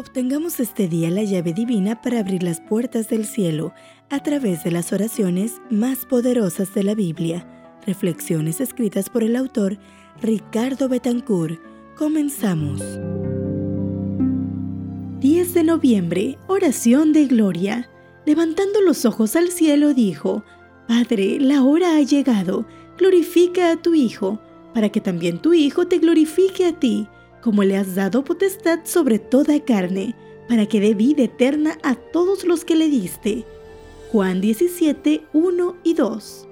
Obtengamos este día la llave divina para abrir las puertas del cielo a través de las oraciones más poderosas de la Biblia. Reflexiones escritas por el autor Ricardo Betancourt. Comenzamos. 10 de noviembre, oración de gloria. Levantando los ojos al cielo dijo, Padre, la hora ha llegado, glorifica a tu Hijo, para que también tu Hijo te glorifique a ti como le has dado potestad sobre toda carne, para que dé vida eterna a todos los que le diste. Juan 17, 1 y 2.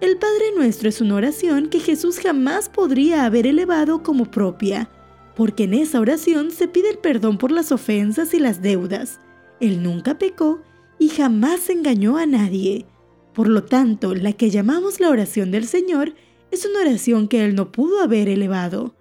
El Padre Nuestro es una oración que Jesús jamás podría haber elevado como propia, porque en esa oración se pide el perdón por las ofensas y las deudas. Él nunca pecó y jamás engañó a nadie. Por lo tanto, la que llamamos la oración del Señor es una oración que Él no pudo haber elevado.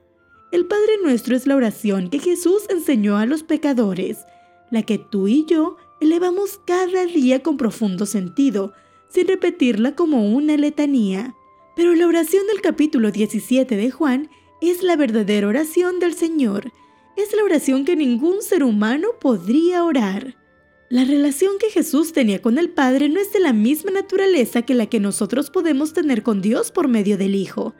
El Padre Nuestro es la oración que Jesús enseñó a los pecadores, la que tú y yo elevamos cada día con profundo sentido, sin repetirla como una letanía. Pero la oración del capítulo 17 de Juan es la verdadera oración del Señor. Es la oración que ningún ser humano podría orar. La relación que Jesús tenía con el Padre no es de la misma naturaleza que la que nosotros podemos tener con Dios por medio del Hijo.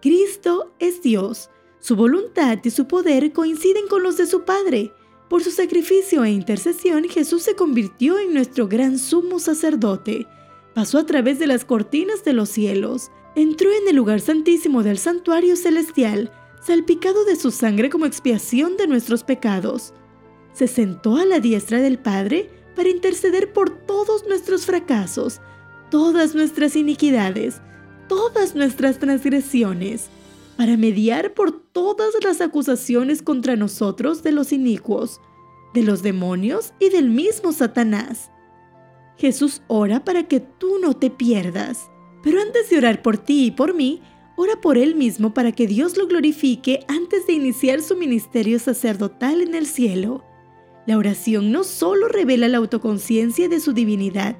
Cristo es Dios, su voluntad y su poder coinciden con los de su Padre. Por su sacrificio e intercesión, Jesús se convirtió en nuestro gran sumo sacerdote. Pasó a través de las cortinas de los cielos, entró en el lugar santísimo del santuario celestial, salpicado de su sangre como expiación de nuestros pecados. Se sentó a la diestra del Padre para interceder por todos nuestros fracasos, todas nuestras iniquidades, todas nuestras transgresiones para mediar por todas las acusaciones contra nosotros de los inicuos, de los demonios y del mismo Satanás. Jesús ora para que tú no te pierdas, pero antes de orar por ti y por mí, ora por Él mismo para que Dios lo glorifique antes de iniciar su ministerio sacerdotal en el cielo. La oración no solo revela la autoconciencia de su divinidad,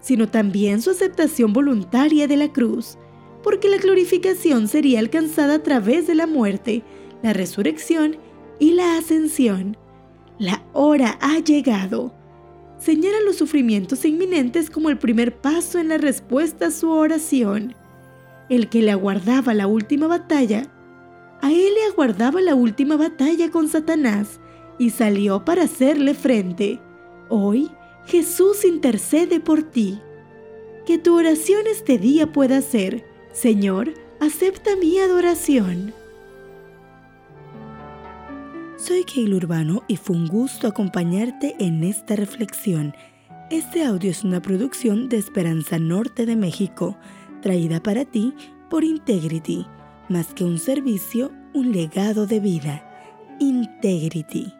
sino también su aceptación voluntaria de la cruz, porque la glorificación sería alcanzada a través de la muerte, la resurrección y la ascensión. La hora ha llegado. Señala los sufrimientos inminentes como el primer paso en la respuesta a su oración. El que le aguardaba la última batalla, a él le aguardaba la última batalla con Satanás y salió para hacerle frente. Hoy Jesús intercede por ti. Que tu oración este día pueda ser Señor, acepta mi adoración. Soy Keil Urbano y fue un gusto acompañarte en esta reflexión. Este audio es una producción de Esperanza Norte de México, traída para ti por Integrity, más que un servicio, un legado de vida. Integrity.